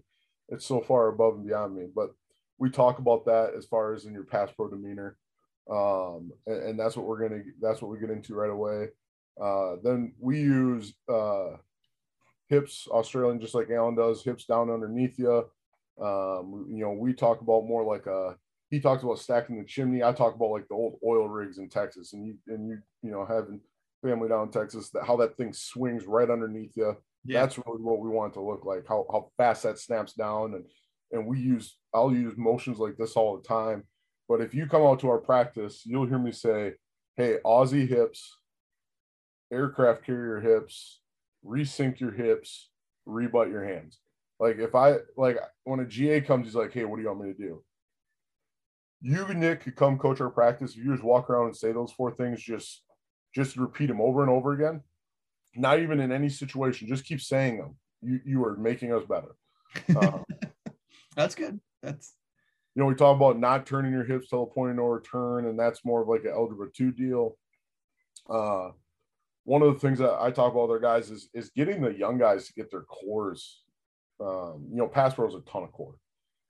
It's so far above and beyond me. But we talk about that as far as in your pass pro demeanor um, and, and, that's what we're gonna that's what we get into right away. Uh, then we use uh, hips Australian just like Alan does, hips down underneath you. Um, you know, we talk about more like a he talks about stacking the chimney. I talk about like the old oil rigs in Texas, and you and you you know having family down in Texas that how that thing swings right underneath you. Yeah. That's really what we want to look like. How how fast that snaps down, and and we use I'll use motions like this all the time but if you come out to our practice, you'll hear me say, hey, Aussie hips, aircraft carrier hips, resync your hips, rebutt your hands. Like if I like when a GA comes, he's like, hey, what do you want me to do? You and Nick could come coach our practice. If you just walk around and say those four things, just just repeat them over and over again. Not even in any situation, just keep saying them. You you are making us better. Um, That's good. That's you know, we talk about not turning your hips till a point of no return, and that's more of like an algebra two deal. Uh, one of the things that I talk about with our guys is is getting the young guys to get their cores. Um, you know, pass pro is a ton of core,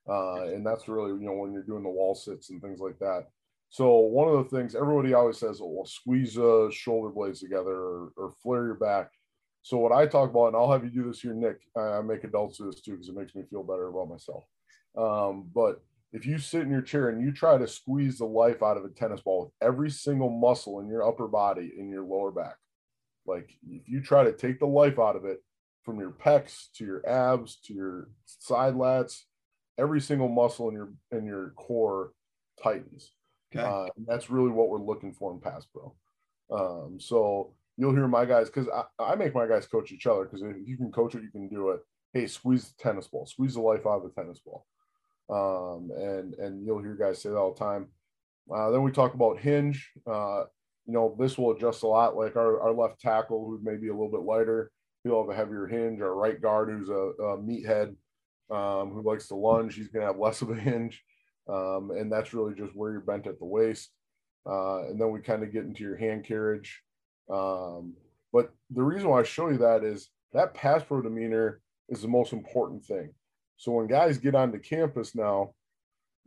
uh, and that's really you know when you're doing the wall sits and things like that. So one of the things everybody always says, oh, well, squeeze the shoulder blades together or, or flare your back. So what I talk about, and I'll have you do this here, Nick. I make adults do this too because it makes me feel better about myself. Um, but if you sit in your chair and you try to squeeze the life out of a tennis ball with every single muscle in your upper body in your lower back, like if you try to take the life out of it from your pecs to your abs to your side lats, every single muscle in your in your core tightens. Okay. Uh, that's really what we're looking for in pass pro. Um, so you'll hear my guys because I, I make my guys coach each other because if you can coach it, you can do it. Hey, squeeze the tennis ball, squeeze the life out of the tennis ball um, and and you'll hear guys say that all the time. Uh, then we talk about hinge. Uh, you know, this will adjust a lot. Like our, our left tackle, who's maybe a little bit lighter, he'll have a heavier hinge. Our right guard, who's a, a meathead, um, who likes to lunge, he's going to have less of a hinge. Um, and that's really just where you're bent at the waist. Uh, and then we kind of get into your hand carriage. Um, but the reason why I show you that is that pass pro demeanor is the most important thing. So when guys get onto campus now,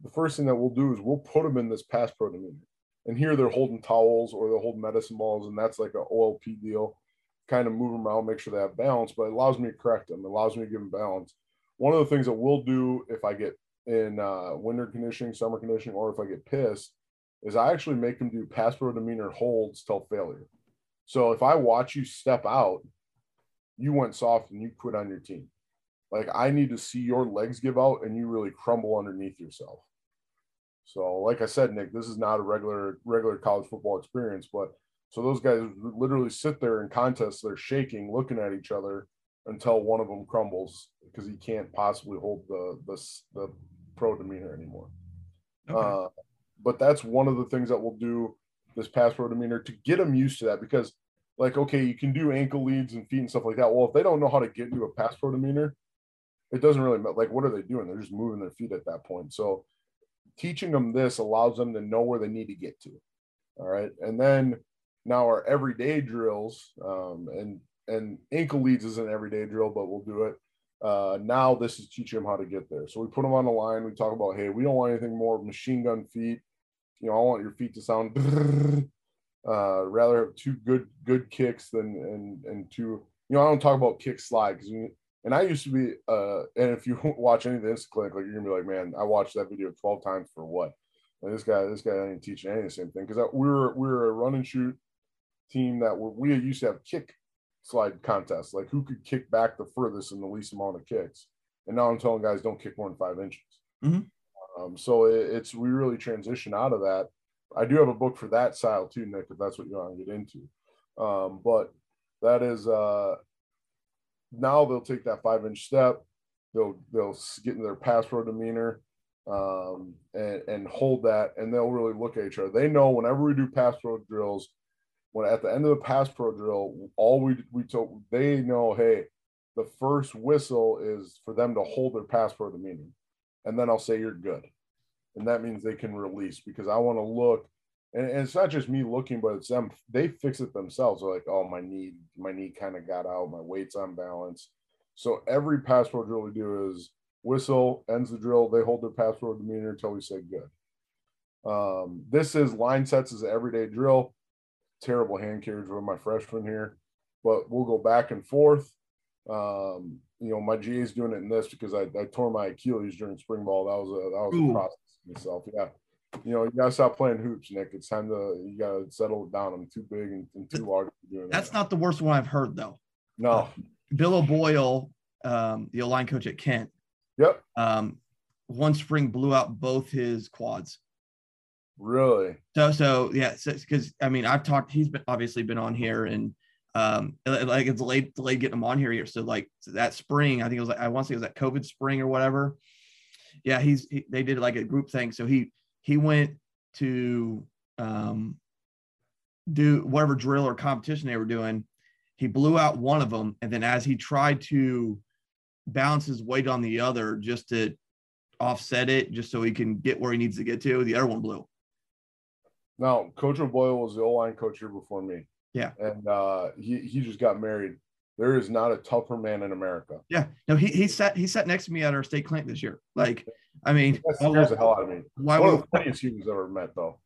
the first thing that we'll do is we'll put them in this pass pro demeanor. And here they're holding towels or they're holding medicine balls, and that's like an OLP deal. Kind of move them around, make sure they have balance, but it allows me to correct them. It allows me to give them balance. One of the things that we'll do if I get in uh, winter conditioning, summer conditioning, or if I get pissed, is I actually make them do pass pro demeanor holds till failure. So if I watch you step out, you went soft and you quit on your team. Like I need to see your legs give out and you really crumble underneath yourself. So, like I said, Nick, this is not a regular regular college football experience, but so those guys literally sit there in contests, they're shaking, looking at each other until one of them crumbles because he can't possibly hold the the, the pro demeanor anymore. Okay. Uh, but that's one of the things that we'll do this pass pro demeanor to get them used to that because, like, okay, you can do ankle leads and feet and stuff like that. Well, if they don't know how to get into a pass pro demeanor, it doesn't really matter. Like, what are they doing? They're just moving their feet at that point. So, teaching them this allows them to know where they need to get to. All right. And then now our everyday drills, um, and and ankle leads is an everyday drill, but we'll do it. Uh, now this is teaching them how to get there. So we put them on the line. We talk about, hey, we don't want anything more machine gun feet. You know, I want your feet to sound uh, rather have two good good kicks than and and two. You know, I don't talk about kick slide because and I used to be uh, and if you watch any of the Insta Clinic, like you're gonna be like, man, I watched that video 12 times for what? And this guy, this guy ain't teaching any of the same thing because we were we were a run and shoot team that we used to have kick slide contest, like who could kick back the furthest in the least amount of kicks. And now I'm telling guys don't kick more than five inches. Mm-hmm. Um, so it, it's we really transition out of that. I do have a book for that style too, Nick, if that's what you want to get into. Um, but that is uh, now they'll take that five inch step. They'll they'll get in their pass pro demeanor um, and and hold that, and they'll really look at each other. They know whenever we do pass pro drills, when at the end of the pass pro drill, all we we told they know, hey, the first whistle is for them to hold their pass pro demeanor, and then I'll say you're good, and that means they can release because I want to look, and, and, it's not just me looking, but it's them. They fix it themselves. They're like, oh, my knee, my knee kind of got out, my weight's unbalanced. So every pass pro drill we do is whistle ends the drill. They hold their pass pro demeanor until we say good. Um, this is line sets is everyday drill terrible hand carriage with my freshman here, but we'll go back and forth. Um, you know, my GA is doing it in this because I, I tore my Achilles during spring ball. That was a that was Ooh. a process myself. Yeah. You know, you gotta stop playing hoops, Nick. It's time to you gotta settle it down. I'm too big and, and too large doing That's that. not the worst one I've heard though. No. Uh, Bill O'Boyle, um, the line coach at Kent. Yep. Um, one spring blew out both his quads. Really? So so yeah, because so, I mean I've talked. He's been obviously been on here and um like it's delayed delayed getting him on here here. So like that spring, I think it was like I want to say it was that COVID spring or whatever. Yeah, he's he, they did like a group thing. So he he went to um do whatever drill or competition they were doing. He blew out one of them, and then as he tried to balance his weight on the other just to offset it, just so he can get where he needs to get to, the other one blew. Now, Coach O'Boyle was the O line coach here before me. Yeah. And uh, he, he just got married. There is not a tougher man in America. Yeah. No, he he sat he sat next to me at our state clinic this year. Like, I mean, that scares the hell out of me. Why One of the funniest humans ever met, though.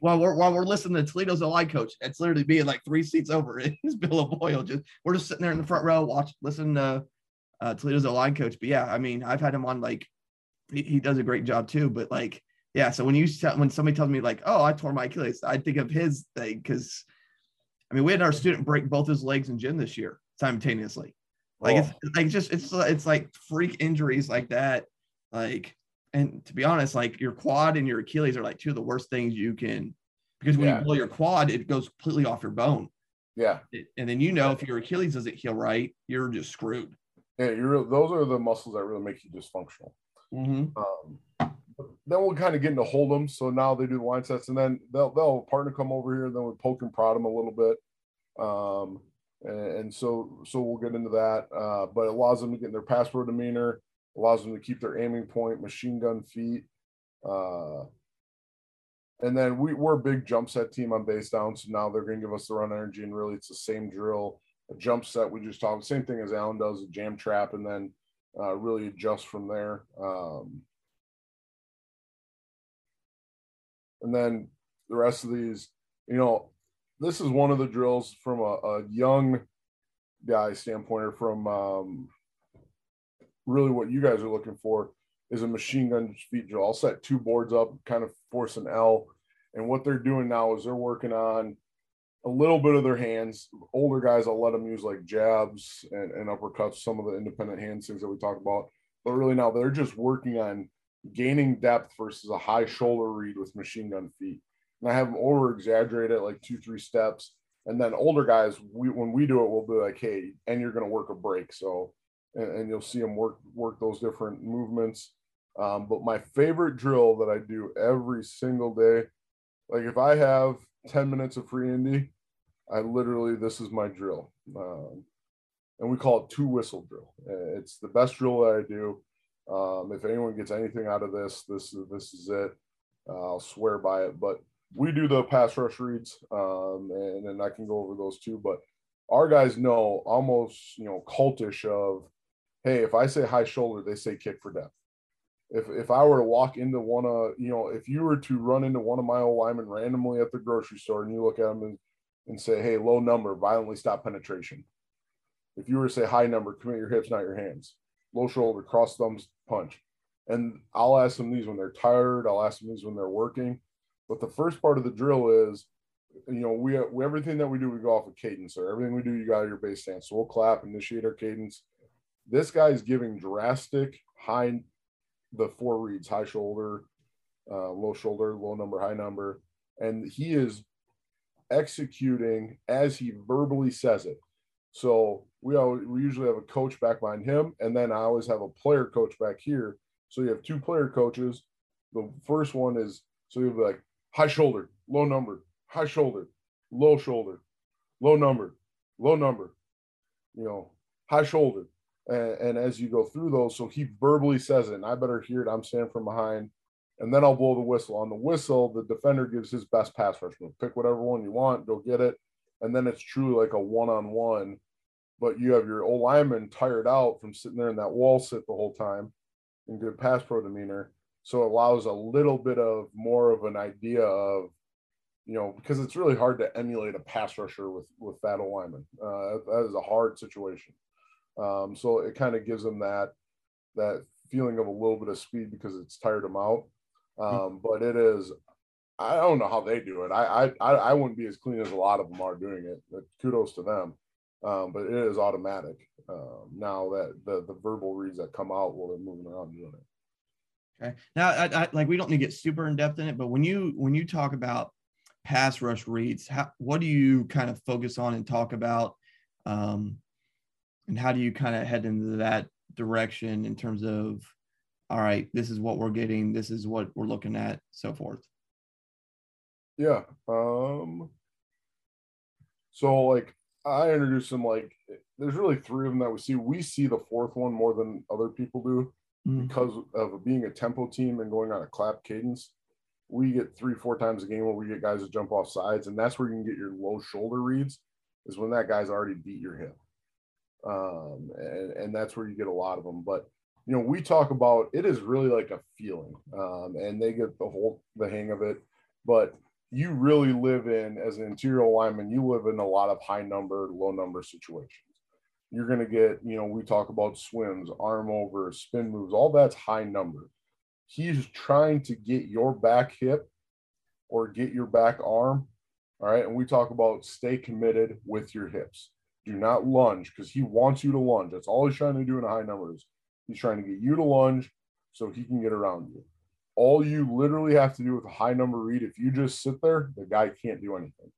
While we're while we're listening to Toledo's O line coach, it's literally being like three seats over. It's Bill O'Boyle. Just we're just sitting there in the front row, watch, listen to uh, Toledo's O line coach. But yeah, I mean, I've had him on like he, he does a great job too. But like yeah. So when you when somebody tells me like, oh, I tore my Achilles, I think of his thing because, I mean, we had our student break both his legs in gym this year simultaneously. Like oh. it's like just it's it's like freak injuries like that. Like, and to be honest, like your quad and your Achilles are like two of the worst things you can because when yeah. you blow your quad, it goes completely off your bone. Yeah. And then you know if your Achilles doesn't heal right, you're just screwed. Yeah, you're those are the muscles that really make you dysfunctional. Mm-hmm. Um, then we'll kind of get into hold them. So now they do the line sets, and then they'll they'll partner come over here, and then we'll poke and prod them a little bit. Um, and, and, so so we'll get into that. Uh, but it allows them to get their pass pro demeanor, allows them to keep their aiming point, machine gun feet. Uh, and then we, we're a big jump set team on base down. So now they're going to give us the run energy, and really it's the same drill, a jump set. We just talk the same thing as Alan does, a jam trap, and then uh, really adjust from there. Um, and then the rest of these, you know, this is one of the drills from a, a young guy standpoint or from um, really what you guys are looking for is a machine gun feet drill. I'll set two boards up, kind of force an L. And what they're doing now is they're working on a little bit of their hands. Older guys, I'll let them use like jabs and, and uppercuts, some of the independent hand things that we talk about. But really now they're just working on gaining depth versus a high shoulder read with machine gun feet. And I have them over exaggerate it like two, three steps. And then older guys, we when we do it, we'll be like, hey, and you're going to work a break. So, and, and, you'll see them work work those different movements. Um, but my favorite drill that I do every single day, like if I have 10 minutes of free Indy, I literally this is my drill. Um, and we call it two whistle drill. It's the best drill that I do. Um, if anyone gets anything out of this, this is this is it. Uh, I'll swear by it. But we do the pass rush reads, um, and then I can go over those too. But our guys know almost you know cultish of, hey, if I say high shoulder, they say kick for depth. If if I were to walk into one of you know if you were to run into one of my old linemen randomly at the grocery store and you look at them and, and say, hey, low number, violently stop penetration. If you were to say high number, commit your hips, not your hands. Low shoulder, cross thumbs, punch. And I'll ask them these when they're tired. I'll ask them these when they're working. But the first part of the drill is, you know, we, we everything that we do, we go off of cadence. So everything we do, you got your base stance. So we'll clap, initiate our cadence. This guy's giving drastic high, the four reads: high shoulder, uh, low shoulder, low number, high number, and he is executing as he verbally says it. So we always, we usually have a coach back behind him, and then I always have a player coach back here. So you have two player coaches. The first one is so you have like high shoulder, low number, high shoulder, low shoulder, low number, low number, you know, high shoulder. And, and as you go through those, so he verbally says it, and I better hear it. I'm standing from behind, and then I'll blow the whistle. On the whistle, the defender gives his best pass rush move. Pick whatever one you want, go get it. And then it's truly like a one on one. But you have your old lineman tired out from sitting there in that wall sit the whole time and good pass pro demeanor. So it allows a little bit of more of an idea of, you know, because it's really hard to emulate a pass rusher with with old lineman. Uh, that is a hard situation. Um, so it kind of gives them that that feeling of a little bit of speed because it's tired them out. Um, but it is, I don't know how they do it. I, I I wouldn't be as clean as a lot of them are doing it. But kudos to them. Um, but it is automatic um, now that the the verbal reads that come out while they're moving around doing it. Okay. Now, I, I, like we don't need to get super in depth in it, but when you when you talk about pass rush reads, how what do you kind of focus on and talk about, um, and how do you kind of head into that direction in terms of, all right, this is what we're getting, this is what we're looking at, so forth. Yeah. Um. So like I introduced them like there's really three of them that we see. We see the fourth one more than other people do mm-hmm. because of being a tempo team and going on a clap cadence. We get three, four times a game where we get guys to jump off sides, and that's where you can get your low shoulder reads. Is when that guy's already beat your hip, um, and and that's where you get a lot of them. But you know, we talk about it is really like a feeling, um, and they get the whole the hang of it. But you really live in as an interior lineman, you live in a lot of high number, low number situations. You're going to get, you know, we talk about swims, arm over, spin moves, all that's high number. He's trying to get your back hip or get your back arm. All right. And we talk about stay committed with your hips. Do not lunge because he wants you to lunge. That's all he's trying to do in a high numbers. He's trying to get you to lunge so he can get around you all you literally have to do with a high number read, if you just sit there, the guy can't do anything.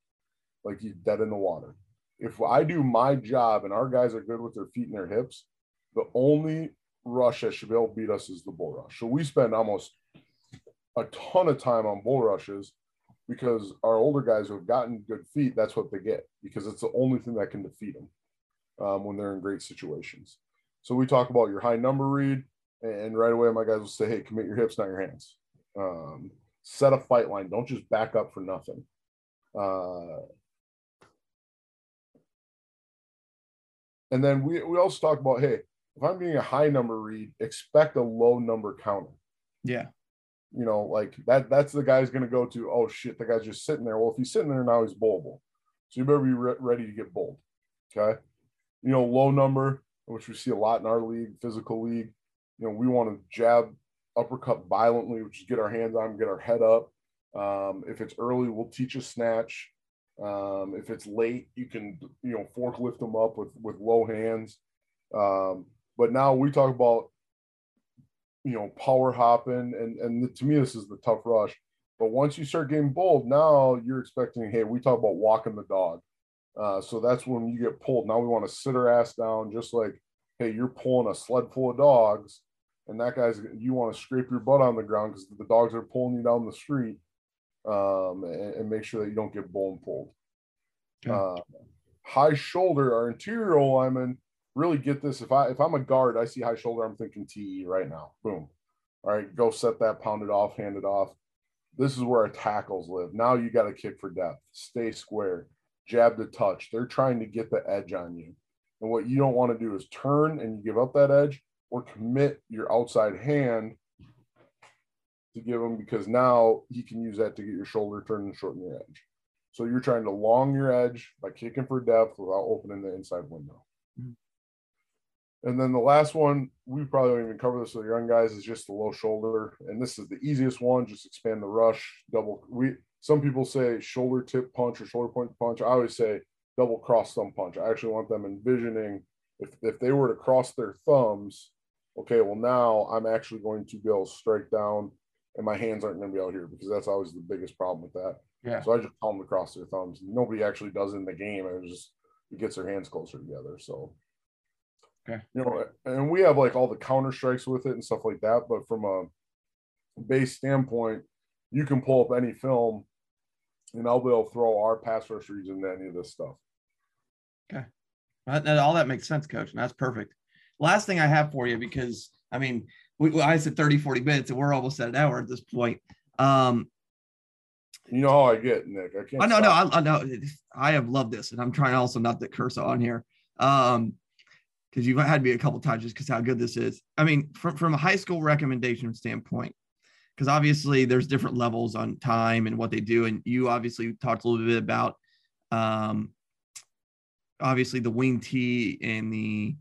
Like he's dead in the water. If I do my job and our guys are good with their feet and their hips, the only rush that should be able to beat us is the bull rush. So we spend almost a ton of time on bull rushes because our older guys who have gotten good feet, that's what they get because it's the only thing that can defeat them um, when they're in great situations. So we talk about your high number read, and right away, my guys will say, "Hey, commit your hips, not your hands. Um, set a fight line. Don't just back up for nothing." Uh, and then we we also talk about, hey, if I'm being a high number read, expect a low number counter. Yeah. You know, like that. That's the guy's going to go to. Oh shit, the guy's just sitting there. Well, if he's sitting there now, he's bowlable. So you better be re- ready to get bowled. Okay. You know, low number, which we see a lot in our league, physical league you know, we want to jab uppercut violently, which is get our hands on, get our head up. Um, if it's early, we'll teach a snatch. Um, if it's late, you can you know forklift them up with with low hands. Um, but now we talk about you know power hopping, and and to me this is the tough rush. But once you start getting bold, now you're expecting. Hey, we talk about walking the dog. Uh, so that's when you get pulled. Now we want to sit our ass down, just like hey, you're pulling a sled full of dogs and that guy's you want to scrape your butt on the ground because the dogs are pulling you down the street um, and, and, make sure that you don't get bone pulled. Okay. Uh, high shoulder, our interior linemen really get this. If I if I'm a guard, I see high shoulder, I'm thinking TE right now. Boom. All right, go set that, pound it off, hand it off. this is where our tackles live. Now you got to kick for depth, stay square, jab to touch. They're trying to get the edge on you. And what you don't want to do is turn and you give up that edge or commit your outside hand to give him because now he can use that to get your shoulder turned and shorten your edge. So you're trying to long your edge by kicking for depth without opening the inside window. Mm-hmm. And then the last one, we probably don't even cover this with the young guys, is just the low shoulder. And this is the easiest one, just expand the rush, double. We some people say shoulder tip punch or shoulder point punch. I always say double cross thumb punch. I actually want them envisioning if, if they were to cross their thumbs, okay, well, now I'm actually going to be able to strike down and my hands aren't going to be out here because that's always the biggest problem with that. Yeah. So I just them across their thumbs. Nobody actually does in the game. It just it gets their hands closer together. So okay. You know, and we have like all the counter strikes with it and stuff like that. But from a base standpoint, you can pull up any film and I'll be able to throw our pass rush reads into any of this stuff. Okay. All that makes sense, coach. And that's perfect. Last thing I have for you, because I mean, we, I said 30, 40 minutes and we're almost at an hour at this point. Um, you know how I get, Nick. I can't. I know, no, I, I know. I have loved this, and I'm trying also not to curse on here, um, because you've had me a couple times just because how good this is. I mean, from from a high school recommendation standpoint, because obviously there's different levels on time and what they do, and you obviously talked a little bit about, um, obviously the wing T and the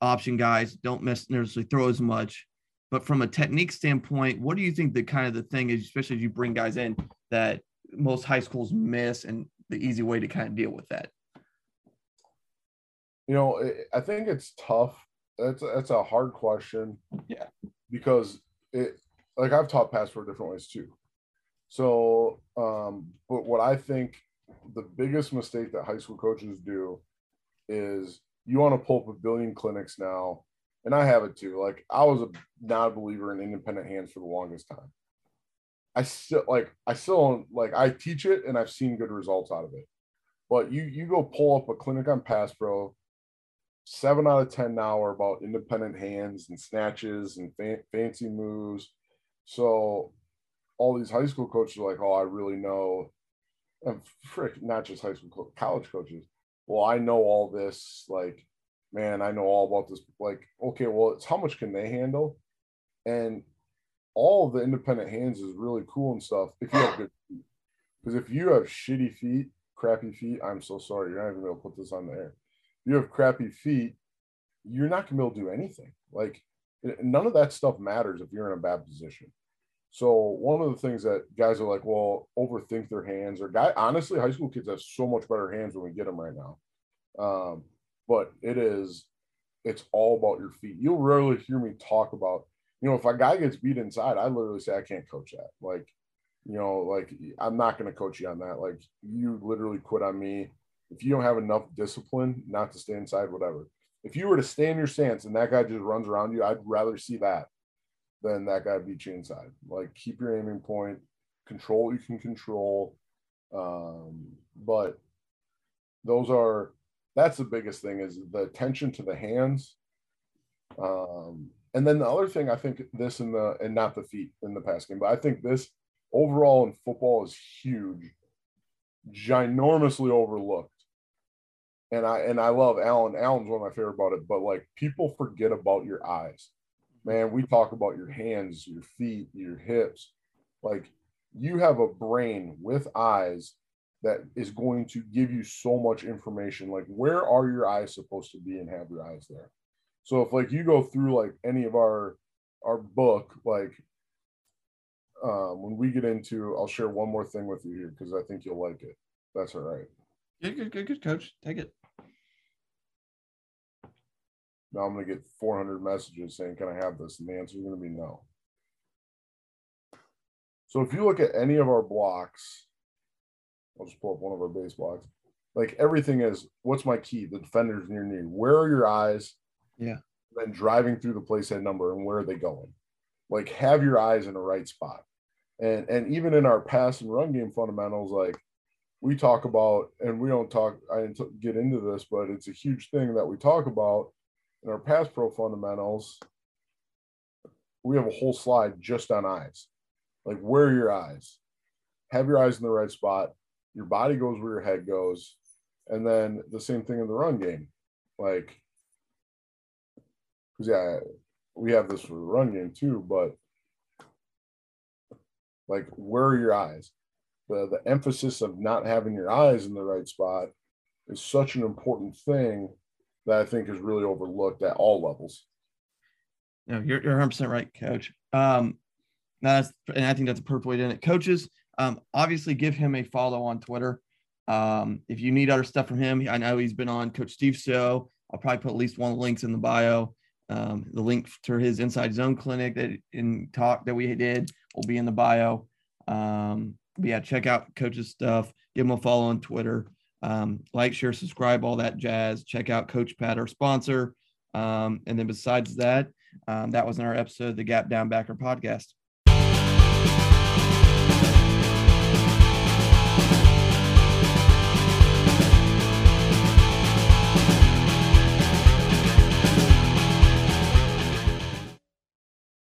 option guys don't miss, necessarily throw as much. But from a technique standpoint, what do you think the kind of the thing is, especially as you bring guys in that most high schools miss and the easy way to kind of deal with that? You know, I think it's tough. That's that's a hard question. Yeah. Because it like I've taught pass for different ways too. So, um, but what I think the biggest mistake that high school coaches do is you want to pull up a billion clinics now and I have it too. Like I was a not a believer in independent hands for the longest time. I still like I still like I teach it and I've seen good results out of it. But you you go pull up a clinic on Pass Pro, seven out of ten now are about independent hands and snatches and fa- fancy moves. So all these high school coaches are like, oh, I really know. And frick, not just high school, college coaches. Well, I know all this. Like man, I know all about this. Like, okay, well, it's how much can they handle? And all of the independent hands is really cool and stuff if you have good feet. Because if you have shitty feet, crappy feet, I'm so sorry, you're not even gonna be able to put this on the air. If you have crappy feet, you're not gonna be able to do anything. Like none of that stuff matters if you're in a bad position. So one of the things that guys are like, well, overthink their hands, or guy, honestly, high school kids have so much better hands when we get them right now. Um, but it is it's all about your feet. You'll rarely hear me talk about, you know, if a guy gets beat inside, I literally say I can't coach that. Like, you know, like I'm not going to coach you on that. Like you literally quit on me if you don't have enough discipline not to stay inside, whatever. If you were to stay in your stance and that guy just runs around you, I'd rather see that than that guy beat you inside. Like keep your aiming point, control you can control. Um, but those are that's the biggest thing is the attention to the hands um, and then the other thing i think this in the and not the feet in the pass game but i think this overall in football is huge ginormously overlooked and i and i love Alan Alan's one of my favorite about it but like people forget about your eyes man we talk about your hands your feet your hips. Like you have a brain with eyes that is going to give you so much information. Like where are your eyes supposed to be and have your eyes there? So if like you go through like any of our our book like um when we get into i'll share one more thing with you here because i think you'll like it. That's all right. Good good good good coach. Take it now i'm going to get 400 messages saying can i have this and the answer is going to be no so if you look at any of our blocks I'll just pull up one of our base blocks. Like everything is what's my key? The defenders near me. Where are your eyes? Yeah. Then driving through the playside number and where are they going? Like have your eyes in the right spot. And and even in our pass and run game fundamentals, like we talk about, and we don't talk, I didn't get into this, but it's a huge thing that we talk about in our pass pro fundamentals. We have a whole slide just on eyes Like, where are your eyes? Have your eyes in the right spot. Your body goes where your head goes. And then the same thing in the run game. Like, because, yeah, we have this for the run game too, but like, where are your eyes? The, the emphasis of not having your eyes in the right spot is such an important thing that I think is really overlooked at all levels. No, you're, you're 100% right, coach. Um, that's, and I think that's a perfect way to end it. Coaches, um, obviously give him a follow on Twitter. Um, if you need other stuff from him, I know he's been on Coach Steve's show. I'll probably put at least one of the links in the bio. Um, the link to his Inside Zone clinic that in talk that we did will be in the bio. Um, but yeah, check out Coach's stuff. Give him a follow on Twitter. Um, like, share, subscribe, all that jazz. Check out Coach Pad, our sponsor. Um, and then besides that, um, that was in our episode the Gap Down Backer podcast.